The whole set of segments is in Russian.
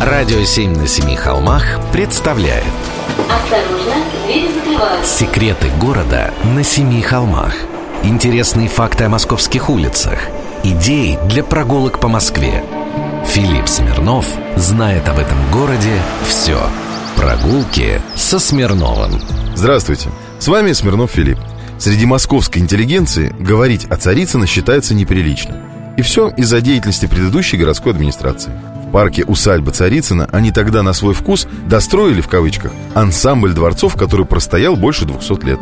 Радио «Семь на семи холмах» представляет. Осторожно, двери закрываются. Секреты города на семи холмах. Интересные факты о московских улицах. Идеи для прогулок по Москве. Филипп Смирнов знает об этом городе все Прогулки со Смирновым. Здравствуйте, с вами Смирнов Филипп. Среди московской интеллигенции говорить о Царицыно считается неприлично. И все из-за деятельности предыдущей городской администрации парке усадьба Царицына они тогда на свой вкус достроили, в кавычках, ансамбль дворцов, который простоял больше 200 лет.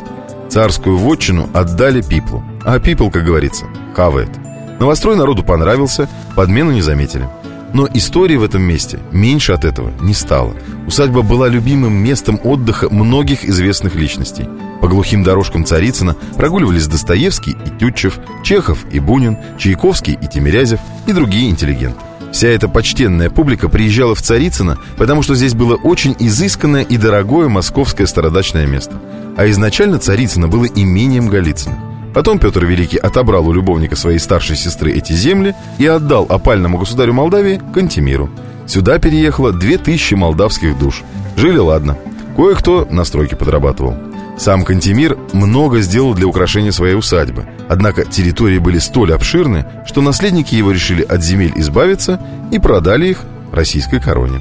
Царскую вотчину отдали Пиплу. А Пипл, как говорится, хавает. Новострой народу понравился, подмену не заметили. Но истории в этом месте меньше от этого не стало. Усадьба была любимым местом отдыха многих известных личностей. По глухим дорожкам Царицына прогуливались Достоевский и Тютчев, Чехов и Бунин, Чайковский и Тимирязев и другие интеллигенты. Вся эта почтенная публика приезжала в Царицыно, потому что здесь было очень изысканное и дорогое московское стародачное место. А изначально Царицыно было имением Голицына. Потом Петр Великий отобрал у любовника своей старшей сестры эти земли и отдал опальному государю Молдавии Кантемиру. Сюда переехало две тысячи молдавских душ. Жили ладно. Кое-кто на стройке подрабатывал. Сам Кантемир много сделал для украшения своей усадьбы. Однако территории были столь обширны, что наследники его решили от земель избавиться и продали их российской короне.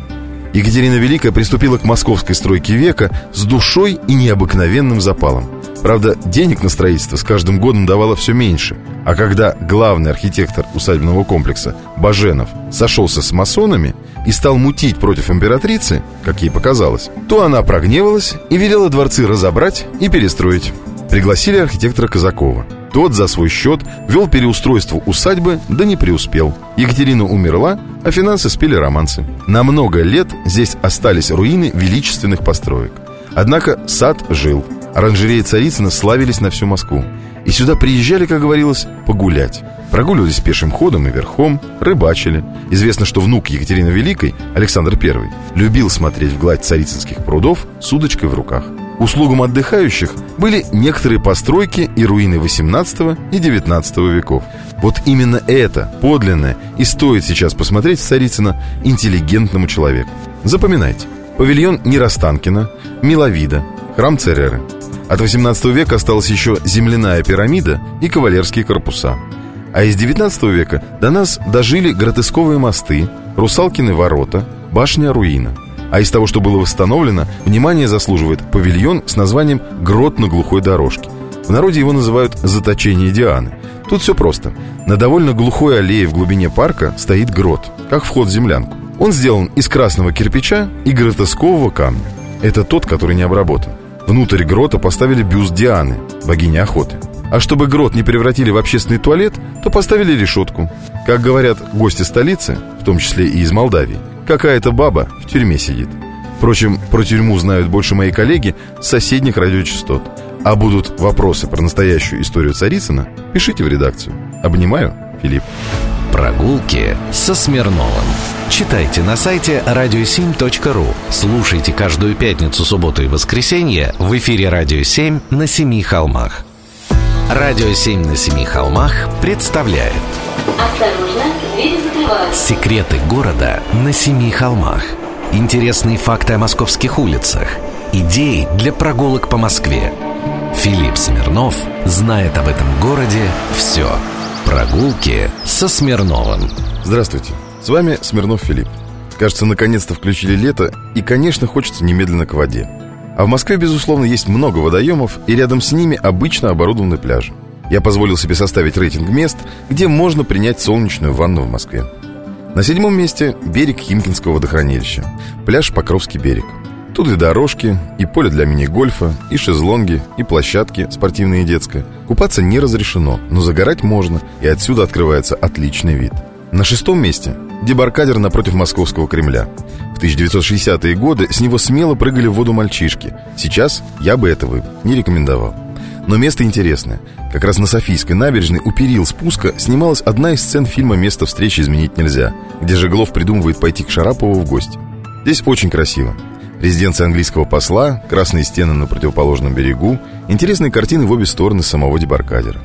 Екатерина Великая приступила к московской стройке века с душой и необыкновенным запалом. Правда, денег на строительство с каждым годом давало все меньше. А когда главный архитектор усадебного комплекса Баженов сошелся с масонами и стал мутить против императрицы, как ей показалось, то она прогневалась и велела дворцы разобрать и перестроить. Пригласили архитектора Казакова. Тот за свой счет вел переустройство усадьбы, да не преуспел. Екатерина умерла, а финансы спели романсы. На много лет здесь остались руины величественных построек. Однако сад жил – Оранжереи Царицына славились на всю Москву. И сюда приезжали, как говорилось, погулять. Прогуливались пешим ходом и верхом, рыбачили. Известно, что внук Екатерины Великой, Александр I, любил смотреть в гладь царицынских прудов с удочкой в руках. Услугам отдыхающих были некоторые постройки и руины 18 и 19 веков. Вот именно это, подлинное, и стоит сейчас посмотреть в Царицыно интеллигентному человеку. Запоминайте. Павильон Нерастанкина, Миловида, храм Цереры – от 18 века осталась еще земляная пирамида и кавалерские корпуса. А из 19 века до нас дожили гротесковые мосты, русалкины ворота, башня-руина. А из того, что было восстановлено, внимание заслуживает павильон с названием «Грот на глухой дорожке». В народе его называют «заточение Дианы». Тут все просто. На довольно глухой аллее в глубине парка стоит грот, как вход в землянку. Он сделан из красного кирпича и гротескового камня. Это тот, который не обработан. Внутрь грота поставили бюст Дианы, богини охоты. А чтобы грот не превратили в общественный туалет, то поставили решетку. Как говорят гости столицы, в том числе и из Молдавии, какая-то баба в тюрьме сидит. Впрочем, про тюрьму знают больше мои коллеги с соседних радиочастот. А будут вопросы про настоящую историю Царицына, пишите в редакцию. Обнимаю, Филипп. Прогулки со Смирновым. Читайте на сайте radio7.ru. Слушайте каждую пятницу, субботу и воскресенье в эфире «Радио 7» на Семи холмах. «Радио 7» на Семи холмах представляет Осторожно, двери закрываются. Секреты города на Семи холмах. Интересные факты о московских улицах. Идеи для прогулок по Москве. Филипп Смирнов знает об этом городе все. Прогулки со Смирновым. Здравствуйте, с вами Смирнов Филипп. Кажется, наконец-то включили лето, и, конечно, хочется немедленно к воде. А в Москве, безусловно, есть много водоемов, и рядом с ними обычно оборудованы пляжи. Я позволил себе составить рейтинг мест, где можно принять солнечную ванну в Москве. На седьмом месте берег Химкинского водохранилища, пляж Покровский берег. Тут и дорожки, и поле для мини-гольфа, и шезлонги, и площадки, спортивные и детские. Купаться не разрешено, но загорать можно, и отсюда открывается отличный вид. На шестом месте – дебаркадер напротив Московского Кремля. В 1960-е годы с него смело прыгали в воду мальчишки. Сейчас я бы этого не рекомендовал. Но место интересное. Как раз на Софийской набережной у перил спуска снималась одна из сцен фильма «Место встречи изменить нельзя», где Жеглов придумывает пойти к Шарапову в гости. Здесь очень красиво. Резиденция английского посла, красные стены на противоположном берегу, интересные картины в обе стороны самого дебаркадера.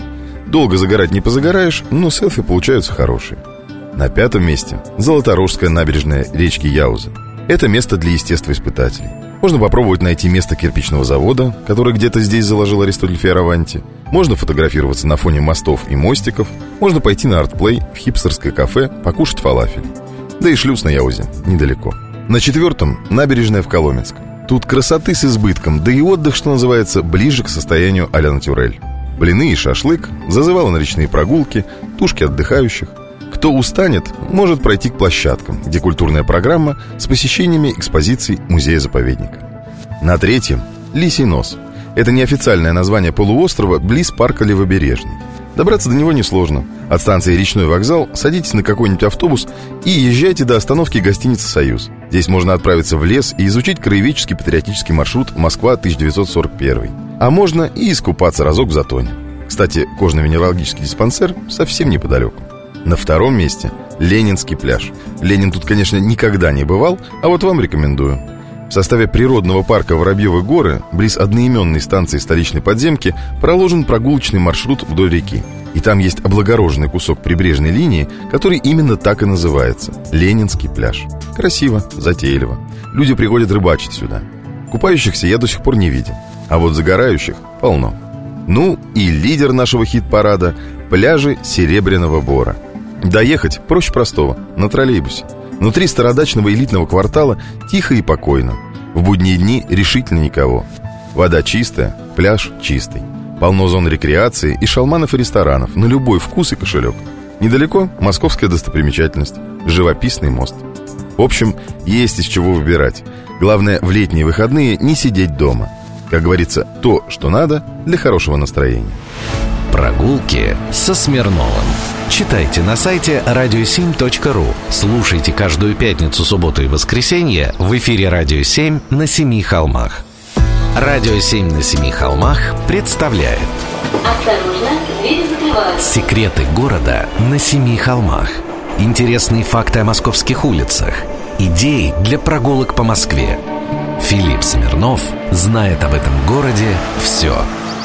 Долго загорать не позагораешь, но селфи получаются хорошие. На пятом месте – Золоторожская набережная речки Яуза. Это место для естествоиспытателей. Можно попробовать найти место кирпичного завода, который где-то здесь заложил Аристотель Фиараванти. Можно фотографироваться на фоне мостов и мостиков. Можно пойти на артплей в хипстерское кафе, покушать фалафель. Да и шлюз на Яузе недалеко. На четвертом – набережная в Коломенском. Тут красоты с избытком, да и отдых, что называется, ближе к состоянию а-ля натюрель. Блины и шашлык, зазывало на речные прогулки, тушки отдыхающих. Кто устанет, может пройти к площадкам, где культурная программа с посещениями экспозиций музея-заповедника. На третьем – Лисий нос. Это неофициальное название полуострова близ парка Левобережный. Добраться до него несложно. От станции «Речной вокзал» садитесь на какой-нибудь автобус и езжайте до остановки гостиницы «Союз». Здесь можно отправиться в лес и изучить краеведческий патриотический маршрут «Москва 1941». А можно и искупаться разок в Затоне. Кстати, кожно-венерологический диспансер совсем неподалеку. На втором месте Ленинский пляж. Ленин тут, конечно, никогда не бывал, а вот вам рекомендую. В составе природного парка Воробьевы горы, близ одноименной станции столичной подземки, проложен прогулочный маршрут вдоль реки. И там есть облагороженный кусок прибрежной линии, который именно так и называется – Ленинский пляж. Красиво, затейливо. Люди приходят рыбачить сюда. Купающихся я до сих пор не видел, а вот загорающих полно. Ну и лидер нашего хит-парада – пляжи Серебряного Бора – Доехать проще простого, на троллейбусе. Внутри стародачного элитного квартала тихо и покойно. В будние дни решительно никого. Вода чистая, пляж чистый. Полно зон рекреации и шалманов и ресторанов на любой вкус и кошелек. Недалеко московская достопримечательность, живописный мост. В общем, есть из чего выбирать. Главное, в летние выходные не сидеть дома. Как говорится, то, что надо для хорошего настроения. Прогулки со Смирновым. Читайте на сайте radio7.ru. Слушайте каждую пятницу, субботу и воскресенье в эфире «Радио 7» на Семи холмах. «Радио 7» на Семи холмах представляет Осторожно, двери закрываются. Секреты города на Семи холмах. Интересные факты о московских улицах. Идеи для прогулок по Москве. Филипп Смирнов знает об этом городе все.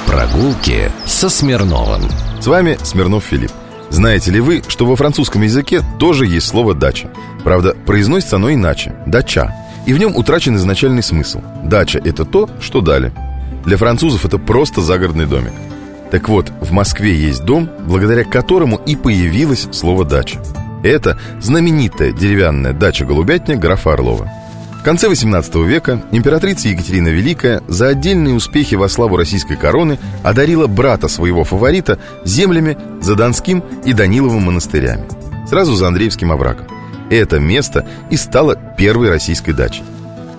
Прогулки со Смирновым. С вами Смирнов Филипп. Знаете ли вы, что во французском языке тоже есть слово «дача»? Правда, произносится оно иначе – «дача». И в нем утрачен изначальный смысл. Дача – это то, что дали. Для французов это просто загородный домик. Так вот, в Москве есть дом, благодаря которому и появилось слово «дача». Это знаменитая деревянная дача-голубятня графа Орлова – конце 18 века императрица Екатерина Великая за отдельные успехи во славу российской короны одарила брата своего фаворита землями за Донским и Даниловым монастырями, сразу за Андреевским оврагом. Это место и стало первой российской дачей.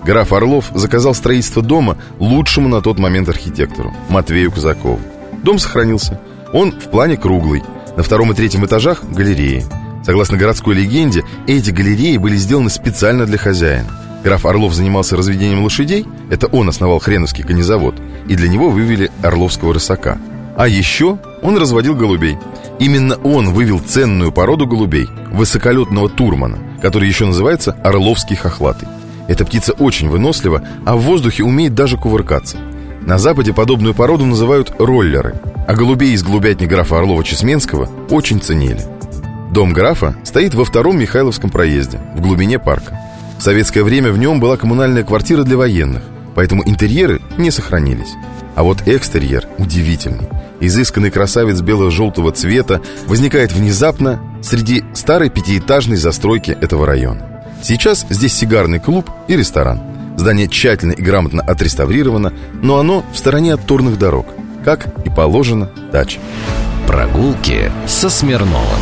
Граф Орлов заказал строительство дома лучшему на тот момент архитектору Матвею Казакову. Дом сохранился. Он в плане круглый. На втором и третьем этажах галереи. Согласно городской легенде, эти галереи были сделаны специально для хозяина. Граф Орлов занимался разведением лошадей, это он основал Хреновский конезавод, и для него вывели Орловского рысака. А еще он разводил голубей. Именно он вывел ценную породу голубей, высоколетного турмана, который еще называется Орловский хохлатый. Эта птица очень вынослива, а в воздухе умеет даже кувыркаться. На Западе подобную породу называют роллеры, а голубей из голубятни графа Орлова-Чесменского очень ценили. Дом графа стоит во втором Михайловском проезде, в глубине парка. В советское время в нем была коммунальная квартира для военных, поэтому интерьеры не сохранились. А вот экстерьер удивительный. Изысканный красавец бело-желтого цвета возникает внезапно среди старой пятиэтажной застройки этого района. Сейчас здесь сигарный клуб и ресторан. Здание тщательно и грамотно отреставрировано, но оно в стороне от турных дорог, как и положено даче. Прогулки со Смирновым.